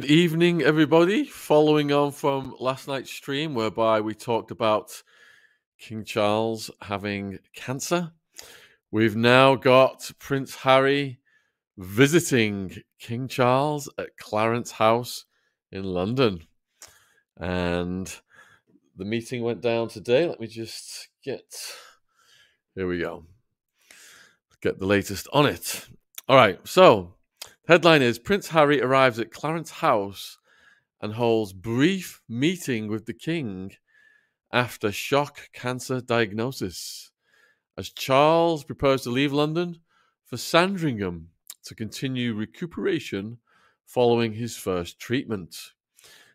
Good evening, everybody. Following on from last night's stream, whereby we talked about King Charles having cancer, we've now got Prince Harry visiting King Charles at Clarence House in London. And the meeting went down today. Let me just get. Here we go. Get the latest on it. All right. So Headline is Prince Harry arrives at Clarence House and holds brief meeting with the King after shock cancer diagnosis. As Charles prepares to leave London for Sandringham to continue recuperation following his first treatment.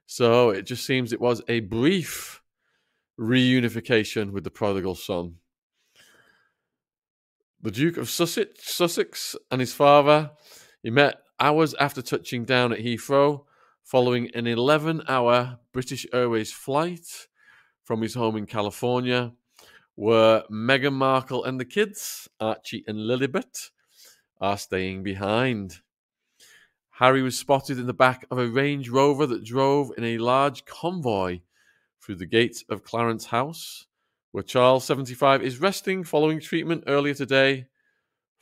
So it just seems it was a brief reunification with the prodigal son. The Duke of Sussex, Sussex and his father, he met hours after touching down at Heathrow, following an 11 hour British Airways flight from his home in California, where Meghan Markle and the kids, Archie and Lilibet, are staying behind. Harry was spotted in the back of a Range Rover that drove in a large convoy through the gates of Clarence House, where Charles, 75, is resting following treatment earlier today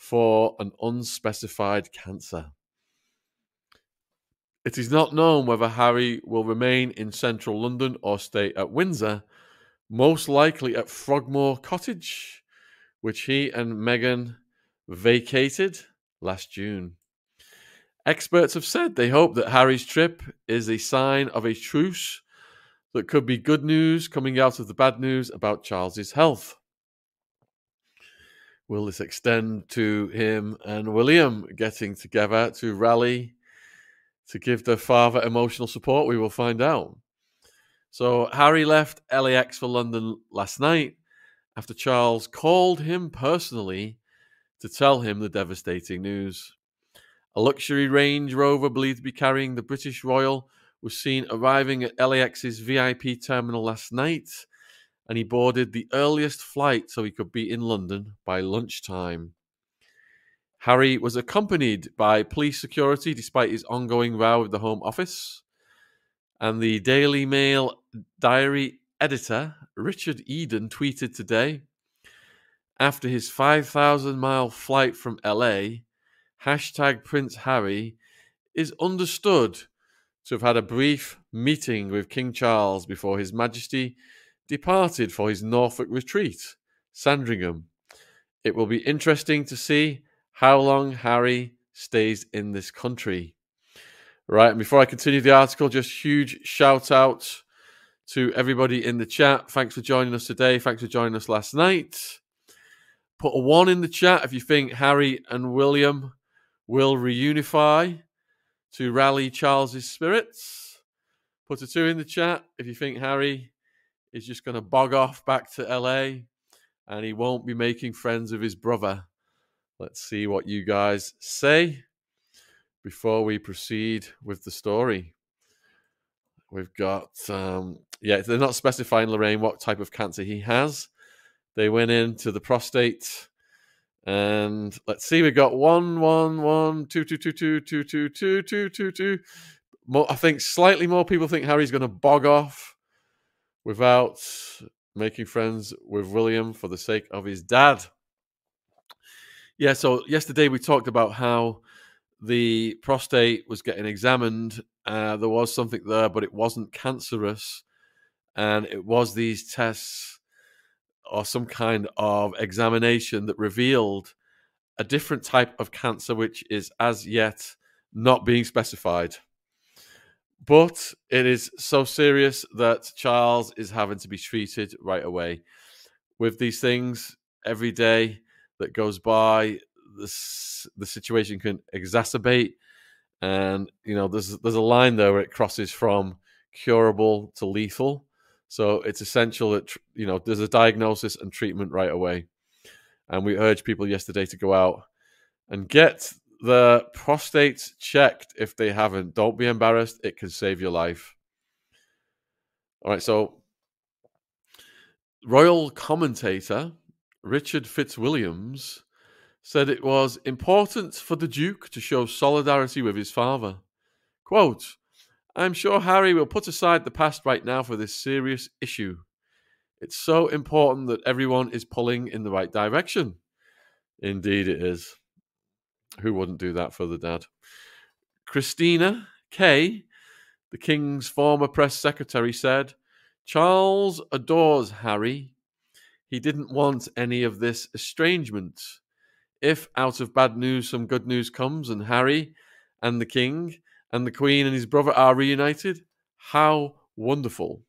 for an unspecified cancer. It is not known whether Harry will remain in central London or stay at Windsor, most likely at Frogmore Cottage, which he and Meghan vacated last June. Experts have said they hope that Harry's trip is a sign of a truce that could be good news coming out of the bad news about Charles's health. Will this extend to him and William getting together to rally to give the father emotional support? We will find out. So Harry left LAX for London last night after Charles called him personally to tell him the devastating news. A luxury Range Rover believed to be carrying the British Royal was seen arriving at LAX's VIP terminal last night, and he boarded the earliest flight so he could be in London by lunchtime. Harry was accompanied by police security despite his ongoing row with the Home Office. And the Daily Mail diary editor, Richard Eden, tweeted today after his 5,000 mile flight from LA, hashtag Prince Harry is understood to have had a brief meeting with King Charles before His Majesty departed for his Norfolk retreat, Sandringham. It will be interesting to see how long Harry stays in this country. Right, and before I continue the article, just huge shout out to everybody in the chat. Thanks for joining us today. Thanks for joining us last night. Put a one in the chat if you think Harry and William will reunify to rally Charles's spirits. Put a two in the chat if you think Harry is just going to bog off back to LA and he won't be making friends with his brother Let's see what you guys say before we proceed with the story. We've got, um, yeah, they're not specifying Lorraine what type of cancer he has. They went into the prostate, and let's see, we've got one, one, one, two, two, two, two, two, two, two, two, two, two. More, I think slightly more people think Harry's going to bog off without making friends with William for the sake of his dad. Yeah, so yesterday we talked about how the prostate was getting examined. Uh, there was something there, but it wasn't cancerous. And it was these tests or some kind of examination that revealed a different type of cancer, which is as yet not being specified. But it is so serious that Charles is having to be treated right away. With these things every day, that goes by, this the situation can exacerbate. And you know, there's there's a line there where it crosses from curable to lethal. So it's essential that you know there's a diagnosis and treatment right away. And we urge people yesterday to go out and get the prostate checked if they haven't. Don't be embarrassed; it can save your life. All right, so royal commentator Richard Fitzwilliams, said it was important for the Duke to show solidarity with his father. Quote, I'm sure Harry will put aside the past right now for this serious issue. It's so important that everyone is pulling in the right direction. Indeed, it is. Who wouldn't do that for the dad? Christina Kay, the King's former press secretary, said Charles adores Harry. He didn't want any of this estrangement. If out of bad news some good news comes and Harry and the King and the Queen and his brother are reunited, how wonderful.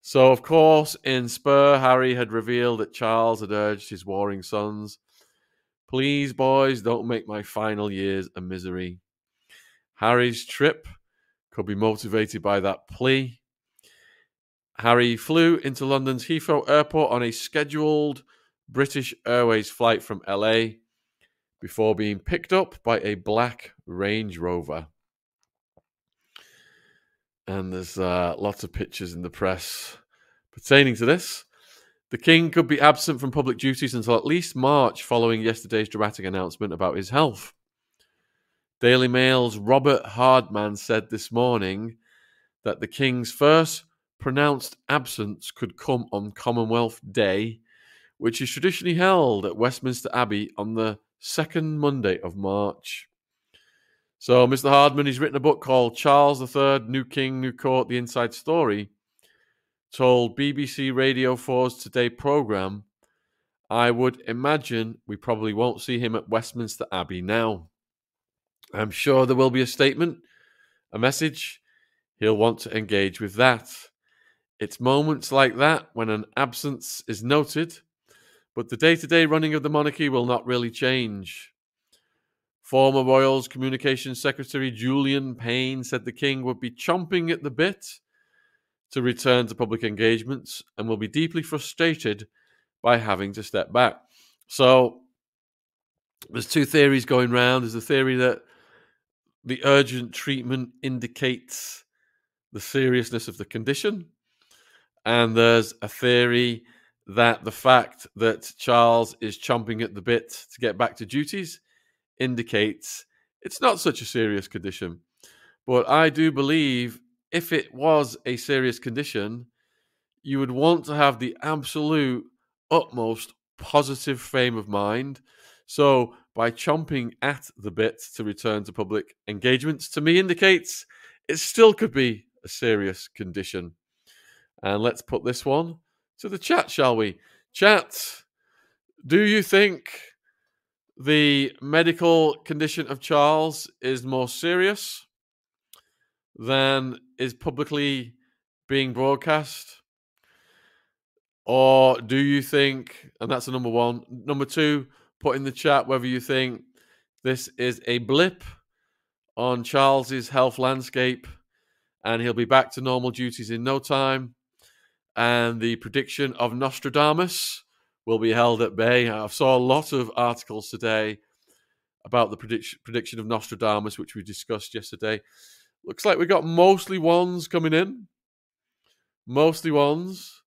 So, of course, in Spare, Harry had revealed that Charles had urged his warring sons, Please, boys, don't make my final years a misery. Harry's trip could be motivated by that plea. Harry flew into London's Heathrow Airport on a scheduled British Airways flight from LA before being picked up by a black Range Rover. And there's uh, lots of pictures in the press pertaining to this. The king could be absent from public duties until at least March following yesterday's dramatic announcement about his health. Daily Mail's Robert Hardman said this morning that the king's first pronounced absence could come on Commonwealth Day, which is traditionally held at Westminster Abbey on the second Monday of March. So, Mr. Hardman, he's written a book called Charles III, New King, New Court, The Inside Story. Told BBC Radio 4's Today programme, I would imagine we probably won't see him at Westminster Abbey now. I'm sure there will be a statement, a message. He'll want to engage with that. It's moments like that when an absence is noted, but the day to day running of the monarchy will not really change. Former Royals Communications Secretary Julian Payne said the King would be chomping at the bit to return to public engagements and will be deeply frustrated by having to step back. So there's two theories going round. There's a theory that the urgent treatment indicates the seriousness of the condition. And there's a theory that the fact that Charles is chomping at the bit to get back to duties indicates it's not such a serious condition. But I do believe if it was a serious condition, you would want to have the absolute utmost positive frame of mind. So, by chomping at the bit to return to public engagements, to me indicates it still could be a serious condition. And let's put this one to the chat, shall we? Chat, do you think the medical condition of Charles is more serious than is publicly being broadcast? Or do you think, and that's the number one, number two, put in the chat whether you think this is a blip on Charles's health landscape and he'll be back to normal duties in no time. And the prediction of Nostradamus will be held at bay. I saw a lot of articles today about the prediction prediction of Nostradamus, which we discussed yesterday. Looks like we got mostly ones coming in, mostly ones.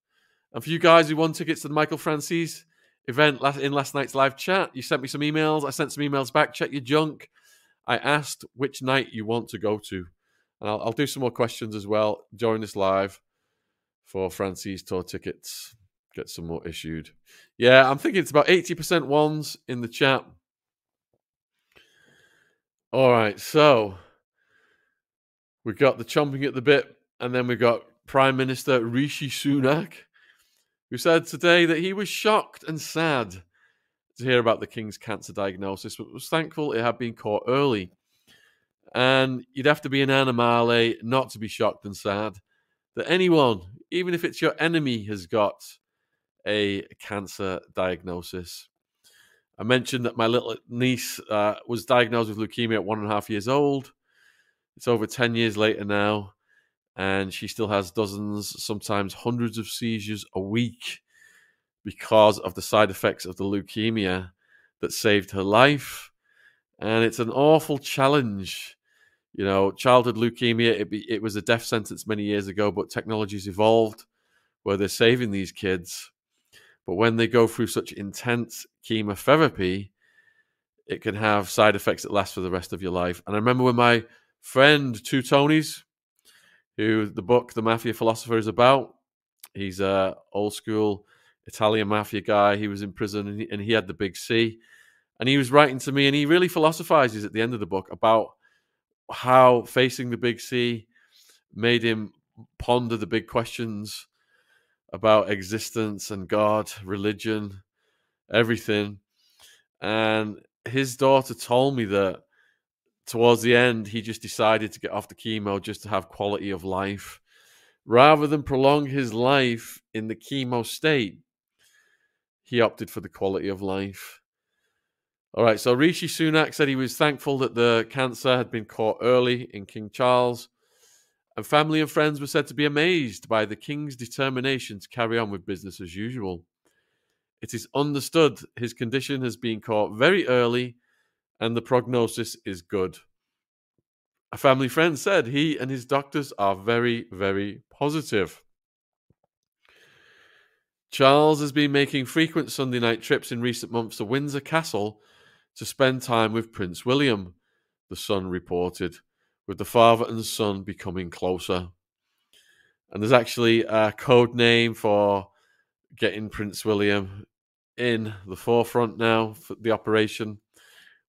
And for you guys who won tickets to the Michael Francis event in last night's live chat, you sent me some emails. I sent some emails back. Check your junk. I asked which night you want to go to, and I'll, I'll do some more questions as well during this live for Francis tour tickets get some more issued. Yeah, I'm thinking it's about 80% ones in the chat. All right, so we've got the chomping at the bit, and then we've got Prime Minister Rishi Sunak, who said today that he was shocked and sad to hear about the King's cancer diagnosis, but was thankful it had been caught early. And you'd have to be an animale not to be shocked and sad that anyone, even if it's your enemy, has got a cancer diagnosis. I mentioned that my little niece uh, was diagnosed with leukemia at one and a half years old. It's over 10 years later now, and she still has dozens, sometimes hundreds of seizures a week because of the side effects of the leukemia that saved her life. And it's an awful challenge. You know, childhood leukemia, it, be, it was a death sentence many years ago, but technology's evolved where they're saving these kids but when they go through such intense chemotherapy, it can have side effects that last for the rest of your life. And I remember when my friend, two Tonys, who the book The Mafia Philosopher is about. He's a old school Italian mafia guy. He was in prison and he, and he had the big C. And he was writing to me, and he really philosophizes at the end of the book about how facing the big C made him ponder the big questions about existence and God, religion, everything. And his daughter told me that towards the end, he just decided to get off the chemo just to have quality of life. Rather than prolong his life in the chemo state, he opted for the quality of life. All right, so Rishi Sunak said he was thankful that the cancer had been caught early in King Charles, and family and friends were said to be amazed by the King's determination to carry on with business as usual. It is understood his condition has been caught very early and the prognosis is good. A family friend said he and his doctors are very, very positive. Charles has been making frequent Sunday night trips in recent months to Windsor Castle to spend time with Prince William, the Sun reported, with the father and son becoming closer. And there's actually a code name for getting Prince William in the forefront now for the operation.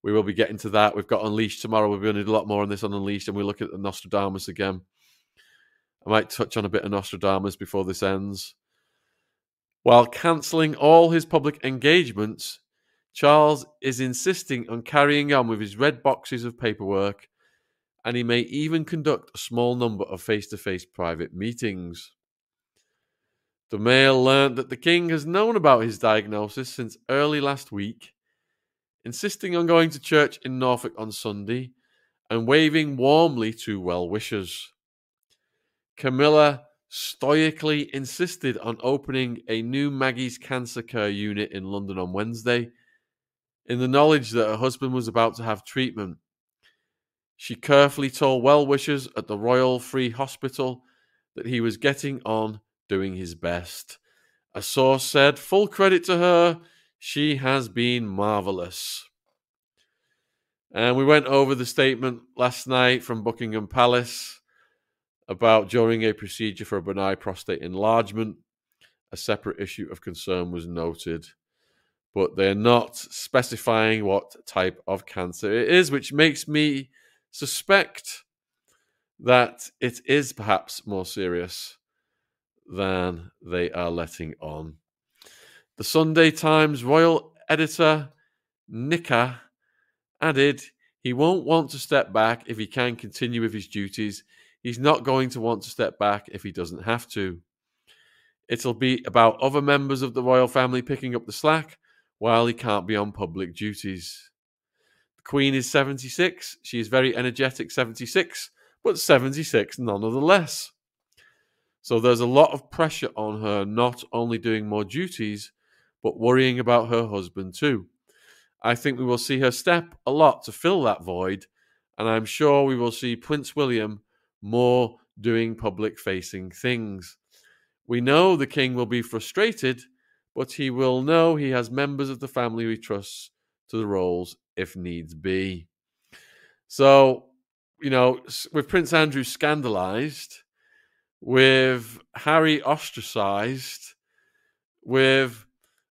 We will be getting to that. We've got Unleashed tomorrow. We're going to do a lot more on this on Unleashed, and we look at the Nostradamus again. I might touch on a bit of Nostradamus before this ends. While cancelling all his public engagements, Charles is insisting on carrying on with his red boxes of paperwork, and he may even conduct a small number of face to face private meetings. The Mail learnt that the King has known about his diagnosis since early last week insisting on going to church in Norfolk on Sunday and waving warmly to well wishers. Camilla stoically insisted on opening a new Maggie's Cancer Care unit in London on Wednesday, in the knowledge that her husband was about to have treatment. She carefully told well wishers at the Royal Free Hospital that he was getting on doing his best. A source said, full credit to her, she has been marvelous. And we went over the statement last night from Buckingham Palace about during a procedure for a benign prostate enlargement, a separate issue of concern was noted. But they're not specifying what type of cancer it is, which makes me suspect that it is perhaps more serious than they are letting on. The Sunday Times royal editor, Nikkhah, added he won't want to step back if he can continue with his duties. He's not going to want to step back if he doesn't have to. It'll be about other members of the royal family picking up the slack while he can't be on public duties. The Queen is 76. She is very energetic 76, but 76 nonetheless. So there's a lot of pressure on her not only doing more duties, but worrying about her husband too. I think we will see her step a lot to fill that void, and I'm sure we will see Prince William more doing public facing things. We know the king will be frustrated, but he will know he has members of the family he trusts to the roles if needs be. So, you know, with Prince Andrew scandalized, with Harry ostracized, with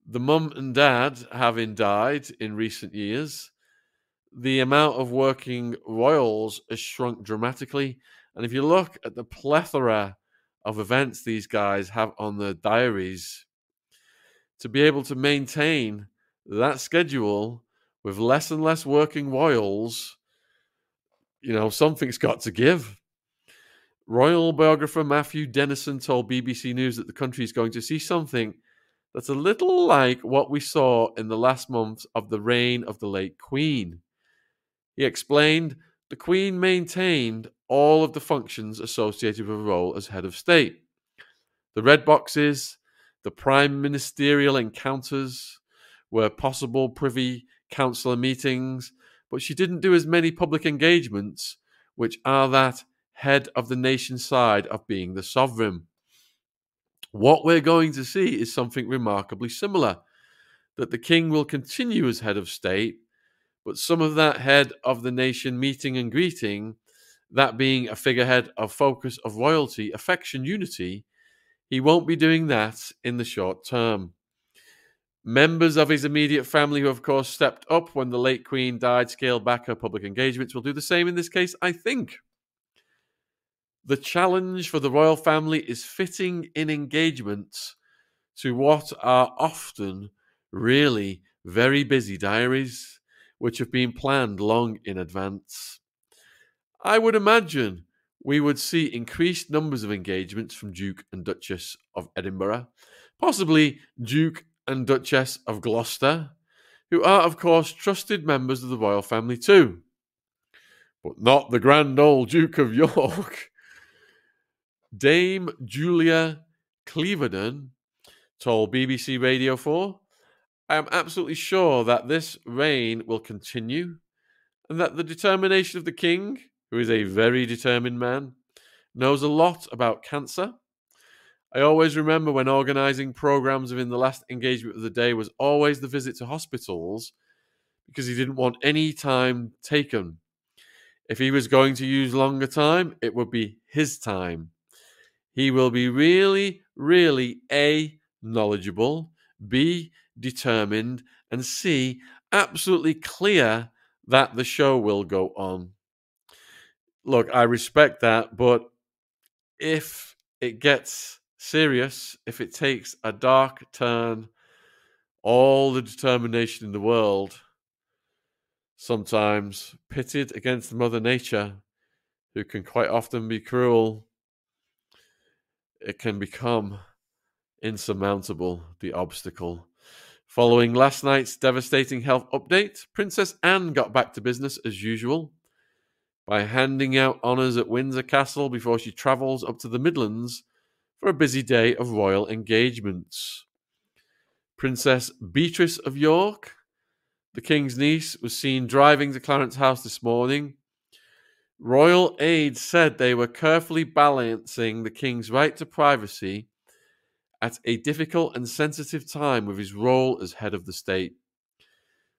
the mum and dad having died in recent years, the amount of working royals has shrunk dramatically. And if you look at the plethora of events these guys have on their diaries, to be able to maintain that schedule with less and less working royals, you know, something's got to give. Royal biographer Matthew Dennison told BBC News that the country is going to see something that's a little like what we saw in the last months of the reign of the late Queen. He explained the Queen maintained all of the functions associated with her role as head of state the red boxes, the prime ministerial encounters, were possible privy councillor meetings, but she didn't do as many public engagements, which are that head of the nation side of being the sovereign. What we're going to see is something remarkably similar that the king will continue as head of state, but some of that head of the nation meeting and greeting that being a figurehead of focus of royalty, affection, unity, he won't be doing that in the short term. Members of his immediate family, who of course stepped up when the late Queen died, scaled back her public engagements, will do the same in this case, I think. The challenge for the royal family is fitting in engagements to what are often really very busy diaries, which have been planned long in advance. I would imagine we would see increased numbers of engagements from Duke and Duchess of Edinburgh, possibly Duke and Duchess of Gloucester, who are, of course, trusted members of the royal family too. But not the grand old Duke of York. Dame Julia Cleverdon told BBC Radio 4 I am absolutely sure that this reign will continue and that the determination of the king, who is a very determined man, knows a lot about cancer I always remember when organizing programs within the last engagement of the day was always the visit to hospitals because he didn't want any time taken. If he was going to use longer time, it would be his time. He will be really, really A, knowledgeable, B, determined, and C, absolutely clear that the show will go on. Look, I respect that, but if it gets serious if it takes a dark turn, all the determination in the world, sometimes pitted against Mother Nature, who can quite often be cruel, it can become insurmountable, the obstacle. Following last night's devastating health update, Princess Anne got back to business as usual by handing out honours at Windsor Castle before she travels up to the Midlands for a busy day of royal engagements. Princess Beatrice of York, the King's niece, was seen driving to Clarence House this morning. Royal aides said they were carefully balancing the King's right to privacy at a difficult and sensitive time with his role as head of the state.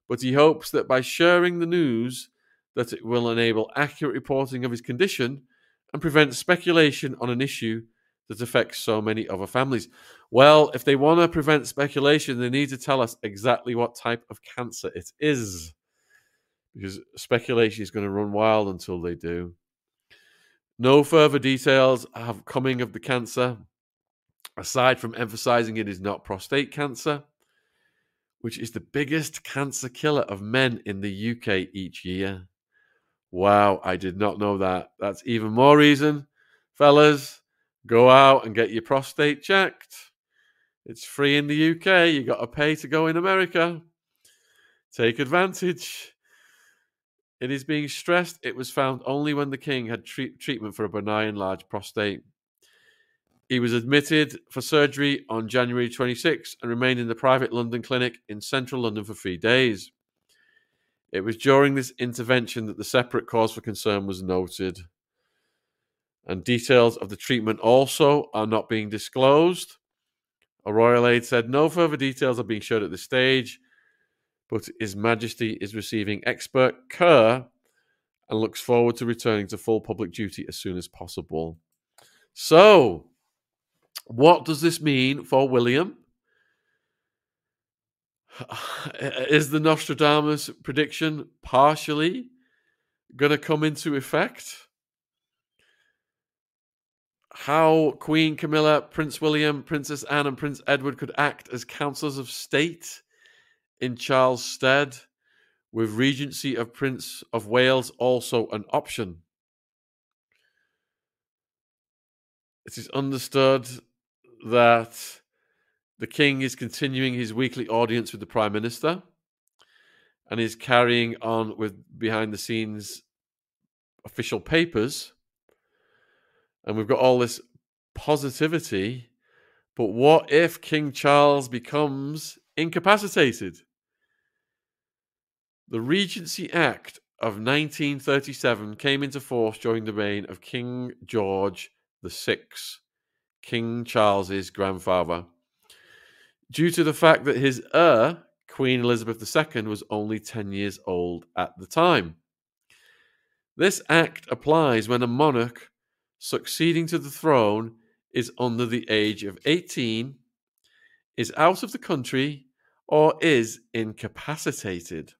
But he hopes that by sharing the news that it will enable accurate reporting of his condition and prevent speculation on an issue that affects so many other families. Well, if they want to prevent speculation, they need to tell us exactly what type of cancer it is. Because speculation is going to run wild until they do. No further details have coming of the cancer, aside from emphasizing it is not prostate cancer, which is the biggest cancer killer of men in the UK each year. Wow, I did not know that. That's even more reason, fellas, Go out and get your prostate checked. It's free in the UK. You got to pay to go in America. Take advantage. It is being stressed it was found only when the king had treat- treatment for a benign large prostate. He was admitted for surgery on January 26 and remained in the private London clinic in central London for three days. It was during this intervention that the separate cause for concern was noted and details of the treatment also are not being disclosed. A royal aide said no further details are being shared at this stage, but His Majesty is receiving expert care and looks forward to returning to full public duty as soon as possible. So, what does this mean for William? Is the Nostradamus prediction partially going to come into effect? how Queen Camilla, Prince William, Princess Anne, and Prince Edward could act as councillors of state in Charles' stead, with regency of Prince of Wales also an option. It is understood that the king is continuing his weekly audience with the prime minister and is carrying on with behind the scenes official papers and we've got all this positivity. But what if King Charles becomes incapacitated? The Regency Act of 1937 came into force during the reign of King George VI, King Charles's grandfather. Due to the fact that his heir, Queen Elizabeth II, was only 10 years old at the time. This act applies when a monarch succeeding to the throne is under the age of 18, is out of the country, or is incapacitated.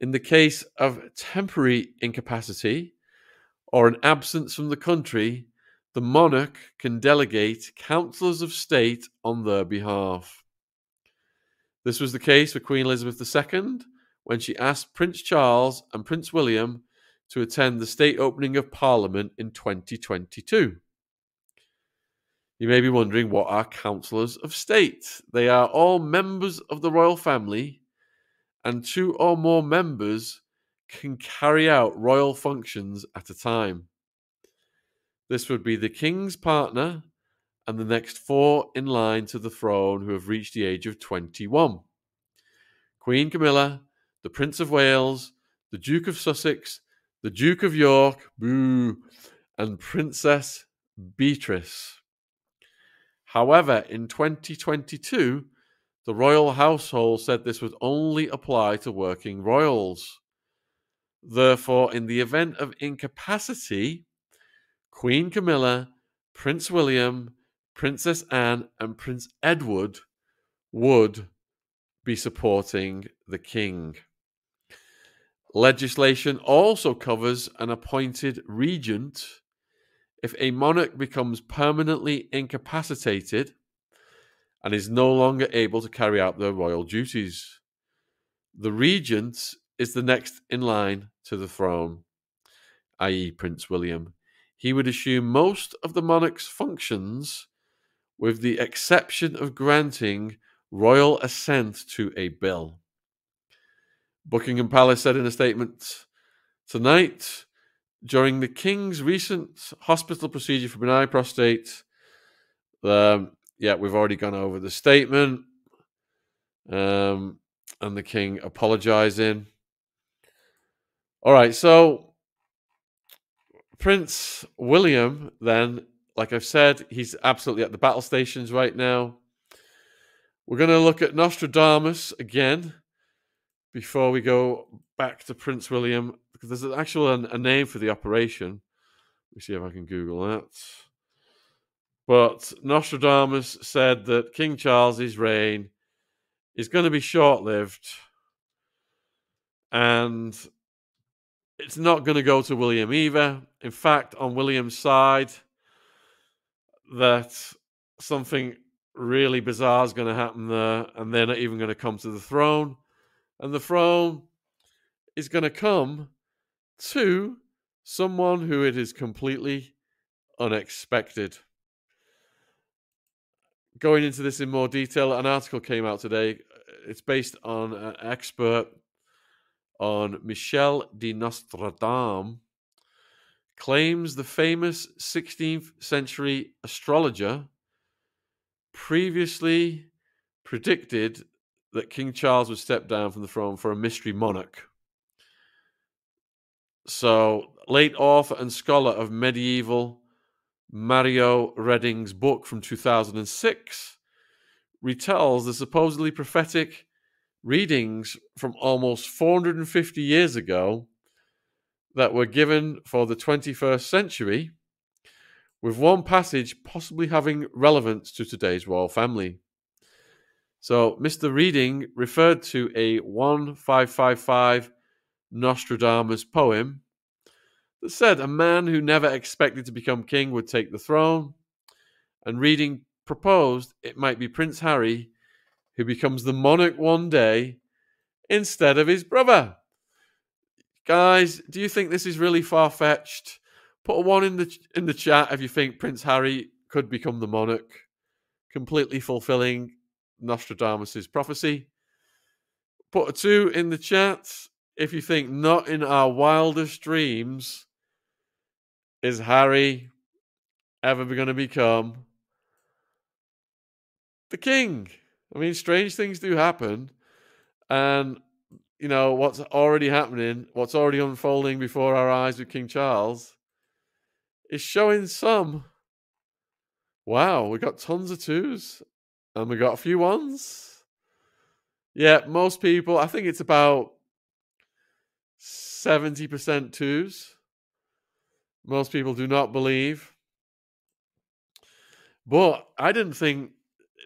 In the case of temporary incapacity or an absence from the country, the monarch can delegate councillors of state on their behalf. This was the case for Queen Elizabeth II when she asked Prince Charles and Prince William to attend the state opening of Parliament in 2022. You may be wondering what are councillors of state? They are all members of the royal family, and two or more members can carry out royal functions at a time. This would be the king's partner and the next four in line to the throne who have reached the age of 21 Queen Camilla, the Prince of Wales, the Duke of Sussex, the Duke of York, boo, and Princess Beatrice. However, in 2022, the royal household said this would only apply to working royals. Therefore, in the event of incapacity, Queen Camilla, Prince William, Princess Anne, and Prince Edward would be supporting the king. Legislation also covers an appointed regent if a monarch becomes permanently incapacitated and is no longer able to carry out their royal duties. The regent is the next in line to the throne, i.e., Prince William. He would assume most of the monarch's functions, with the exception of granting royal assent to a bill. Buckingham Palace said in a statement tonight during the King's recent hospital procedure for benign prostate. Um, yeah, we've already gone over the statement. Um, and the King apologizing. All right, so Prince William, then, like I've said, he's absolutely at the battle stations right now. We're going to look at Nostradamus again before we go back to Prince William because there's an actual a, name for the operation. Let me see if I can Google that. But Nostradamus said that King Charles's reign is going to be short lived and it's not going to go to William either. In fact, on William's side, that something really bizarre is going to happen there, and they're not even going to come to the throne. And the throne is going to come to someone who it is completely unexpected. Going into this in more detail, an article came out today. It's based on an expert on Michel de Nostredame, claims the famous 16th century astrologer previously predicted that King Charles would step down from the throne for a mystery monarch. So, late author and scholar of medieval Mario Reading's book from 2006 retells the supposedly prophetic readings from almost 450 years ago that were given for the 21st century, with one passage possibly having relevance to today's royal family. So, Mr. Reading referred to a 1555 Nostradamus poem that said a man who never expected to become king would take the throne, and Reading proposed it might be Prince Harry who becomes the monarch one day instead of his brother. Guys, do you think this is really far fetched? Put a one in the in the chat if you think Prince Harry could become the monarch, completely fulfilling Nostradamus's prophecy. Put a two in the chat if you think not in our wildest dreams is Harry ever going to become the king. I mean, strange things do happen. And, you know, what's already happening, what's already unfolding before our eyes with King Charles is showing some. Wow, we got tons of twos and we got a few ones. Yeah, most people, I think it's about 70% twos. Most people do not believe. But I didn't think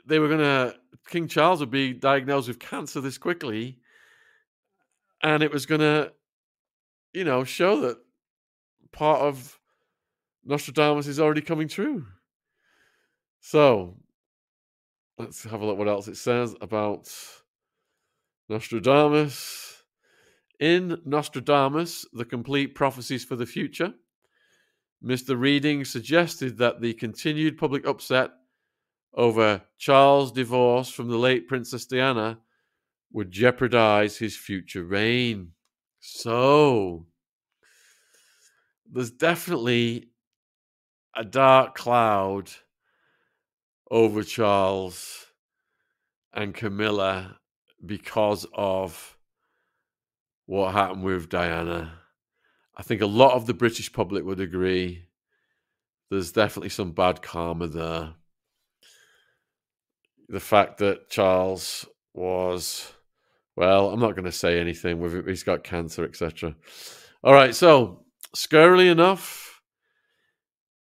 they were going to, King Charles would be diagnosed with cancer this quickly. And it was going to, you know, show that part of Nostradamus is already coming true. So let's have a look what else it says about Nostradamus. In Nostradamus, the complete prophecies for the future, Mr. Reading suggested that the continued public upset over Charles' divorce from the late Princess Diana would jeopardize his future reign. So, there's definitely a dark cloud over Charles and Camilla because of what happened with Diana. I think a lot of the British public would agree. There's definitely some bad karma there. The fact that Charles was, well, I'm not going to say anything. He's got cancer, etc. All right, so scarily enough,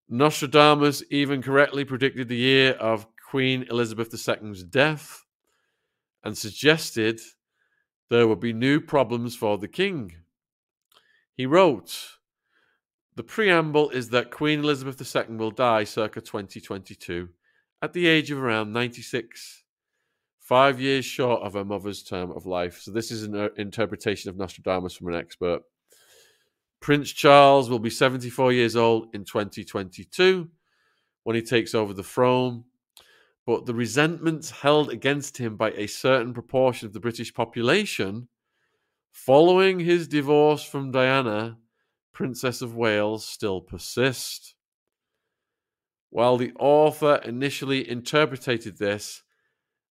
Nostradamus even correctly predicted the year of Queen Elizabeth II's death and suggested there would be new problems for the king. He wrote, The preamble is that Queen Elizabeth II will die circa 2022 at the age of around 96, five years short of her mother's term of life. So, this is an uh, interpretation of Nostradamus from an expert. Prince Charles will be 74 years old in 2022 when he takes over the throne. But the resentments held against him by a certain proportion of the British population following his divorce from Diana, Princess of Wales, still persist. While the author initially interpreted this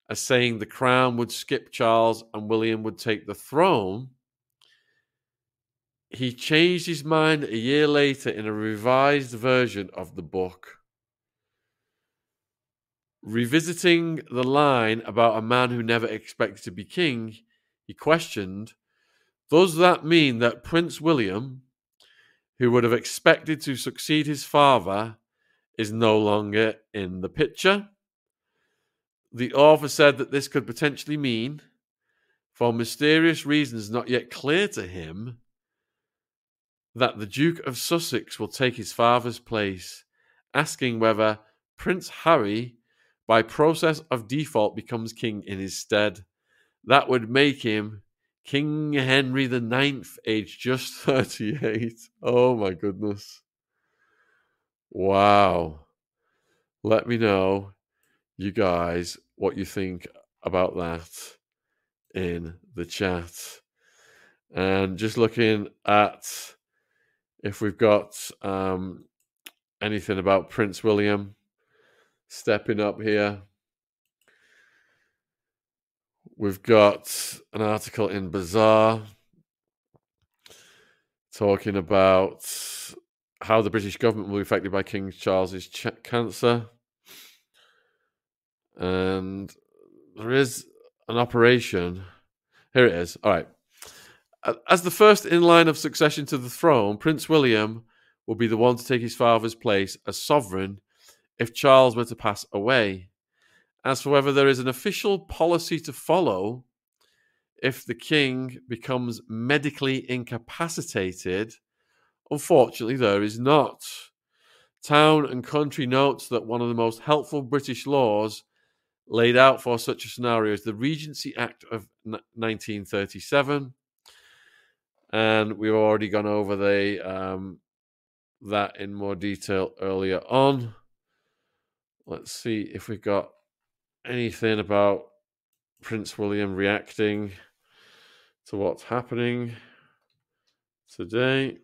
as saying the crown would skip Charles and William would take the throne, he changed his mind a year later in a revised version of the book. Revisiting the line about a man who never expected to be king, he questioned Does that mean that Prince William, who would have expected to succeed his father, is no longer in the picture? The author said that this could potentially mean, for mysterious reasons not yet clear to him, that the Duke of Sussex will take his father's place, asking whether Prince Harry, by process of default, becomes king in his stead. That would make him King Henry the Ninth, aged just 38. Oh my goodness. Wow. Let me know, you guys, what you think about that in the chat. And just looking at if we've got um, anything about Prince William stepping up here. We've got an article in Bazaar talking about how the British government will be affected by King Charles's ch- cancer. And there is an operation. Here it is. All right. As the first in line of succession to the throne, Prince William will be the one to take his father's place as sovereign if Charles were to pass away. As for whether there is an official policy to follow if the king becomes medically incapacitated, unfortunately, there is not. Town and Country notes that one of the most helpful British laws laid out for such a scenario is the Regency Act of 1937 and we've already gone over the um, that in more detail earlier on. Let's see if we've got anything about Prince William reacting to what's happening today.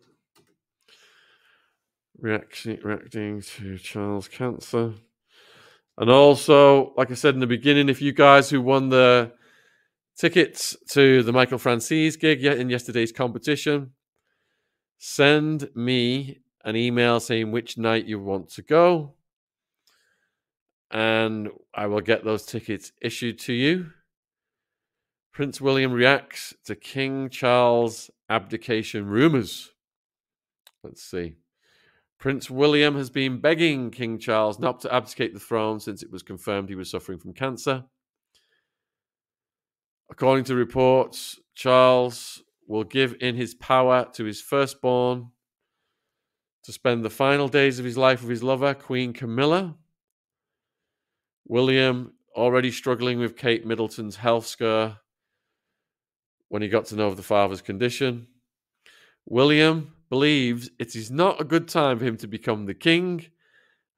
Reaction, reacting to Charles' cancer. And also, like I said in the beginning, if you guys who won the tickets to the Michael Francis gig in yesterday's competition, send me an email saying which night you want to go. And I will get those tickets issued to you Prince William reacts to King Charles abdication rumors. Let's see. Prince William has been begging King Charles not to abdicate the throne since it was confirmed he was suffering from cancer. According to reports, Charles will give in his power to his firstborn to spend the final days of his life with his lover, Queen Camilla. William, already struggling with Kate Middleton's health scare when he got to know of the father's condition. William believes it is not a good time for him to become the king,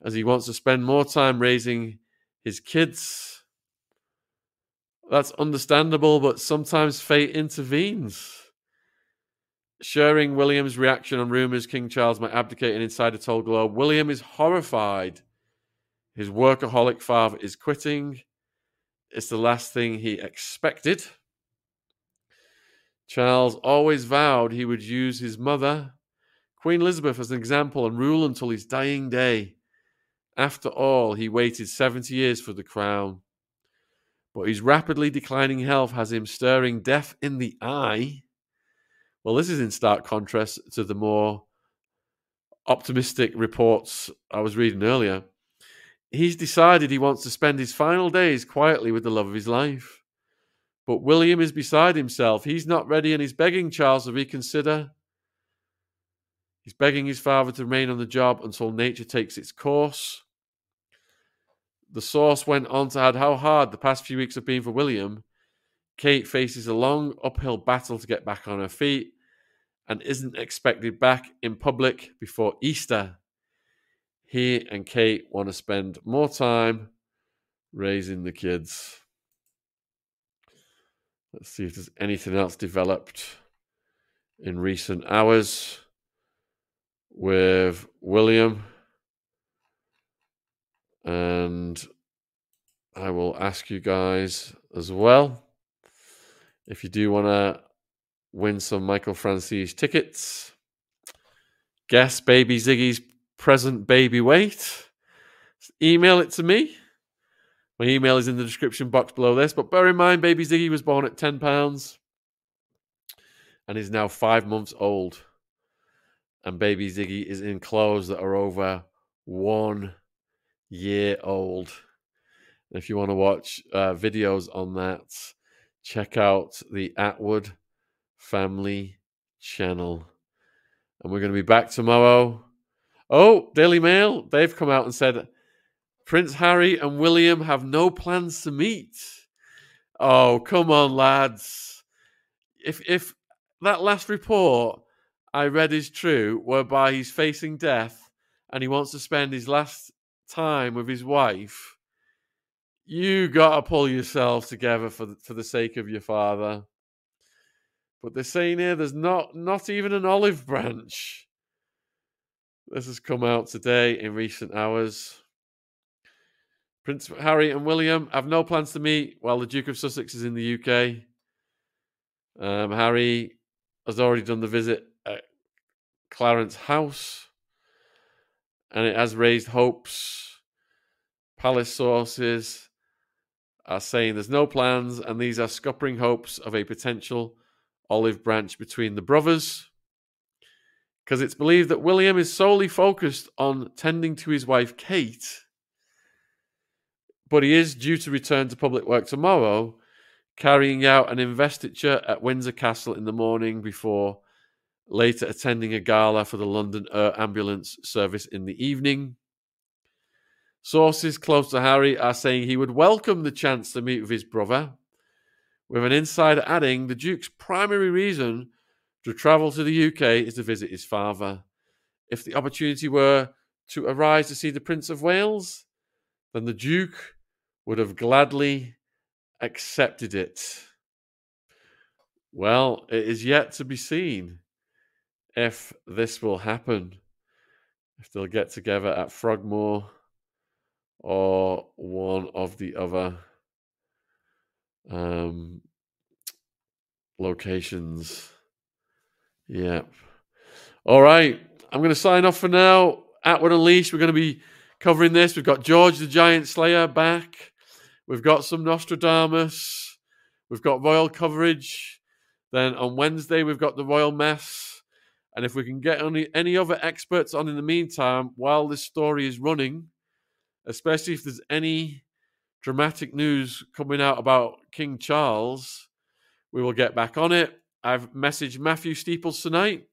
as he wants to spend more time raising his kids. That's understandable, but sometimes fate intervenes. Sharing William's reaction on rumors King Charles might abdicate, an insider told Globe William is horrified. His workaholic father is quitting. It's the last thing he expected. Charles always vowed he would use his mother, Queen Elizabeth, as an example and rule until his dying day. After all, he waited 70 years for the crown. But his rapidly declining health has him staring death in the eye. Well, this is in stark contrast to the more optimistic reports I was reading earlier. He's decided he wants to spend his final days quietly with the love of his life. But William is beside himself. He's not ready and he's begging Charles to reconsider. He's begging his father to remain on the job until nature takes its course. The source went on to add how hard the past few weeks have been for William. Kate faces a long uphill battle to get back on her feet and isn't expected back in public before Easter. He and Kate want to spend more time raising the kids. Let's see if there's anything else developed in recent hours with William. And I will ask you guys as well if you do want to win some Michael Francis tickets, guess baby Ziggy's present baby weight, email it to me. My email is in the description box below this. But bear in mind, baby Ziggy was born at £10 and is now five months old. And baby Ziggy is in clothes that are over one year old. And if you want to watch uh, videos on that, check out the Atwood Family channel. And we're going to be back tomorrow. Oh, Daily Mail, they've come out and said Prince Harry and William have no plans to meet. Oh, come on, lads. If if that last report I read is true, whereby he's facing death and he wants to spend his last time with his wife, you gotta pull yourself together for the, for the sake of your father. But they're saying here there's not not even an olive branch. This has come out today in recent hours. Prince Harry and William have no plans to meet while the Duke of Sussex is in the UK. Um, Harry has already done the visit at Clarence House, and it has raised hopes. Palace sources are saying there's no plans, and these are scuppering hopes of a potential olive branch between the brothers. Because it's believed that William is solely focused on tending to his wife Kate but he is due to return to public work tomorrow, carrying out an investiture at Windsor Castle in the morning before later attending a gala for the London Air Ambulance service in the evening. Sources close to Harry are saying he would welcome the chance to meet with his brother, with an insider adding the Duke's primary reason to travel to the UK is to visit his father. If the opportunity were to arise to see the Prince of Wales, then the Duke would have gladly accepted it. Well, it is yet to be seen if this will happen, if they'll get together at Frogmore or one of the other um, locations. Yep. All right. I'm going to sign off for now. Atwood Unleashed, we're going to be covering this. We've got George the Giant Slayer back. We've got some Nostradamus. we've got royal coverage. Then on Wednesday, we've got the royal mess. And if we can get any, any other experts on in the meantime while this story is running, especially if there's any dramatic news coming out about King Charles, we will get back on it. I've messaged Matthew Steeples tonight.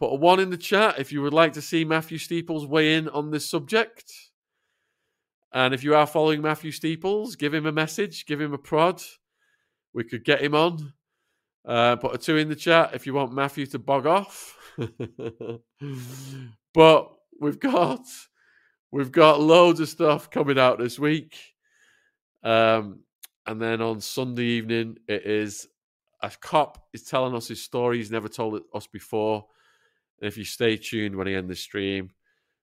Put a one in the chat if you would like to see Matthew Steeples weigh in on this subject. And if you are following Matthew Steeples, give him a message, give him a prod. We could get him on. Uh, put a two in the chat if you want Matthew to bog off. but we've got we've got loads of stuff coming out this week. Um, and then on Sunday evening, it is a cop is telling us his story he's never told us before. And if you stay tuned when I end the stream,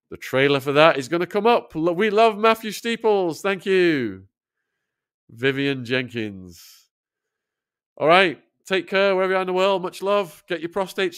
the trailer for that is going to come up. We love Matthew Steeples. Thank you. Vivian Jenkins. All right. Take care wherever you are in the world. Much love. Get your prostate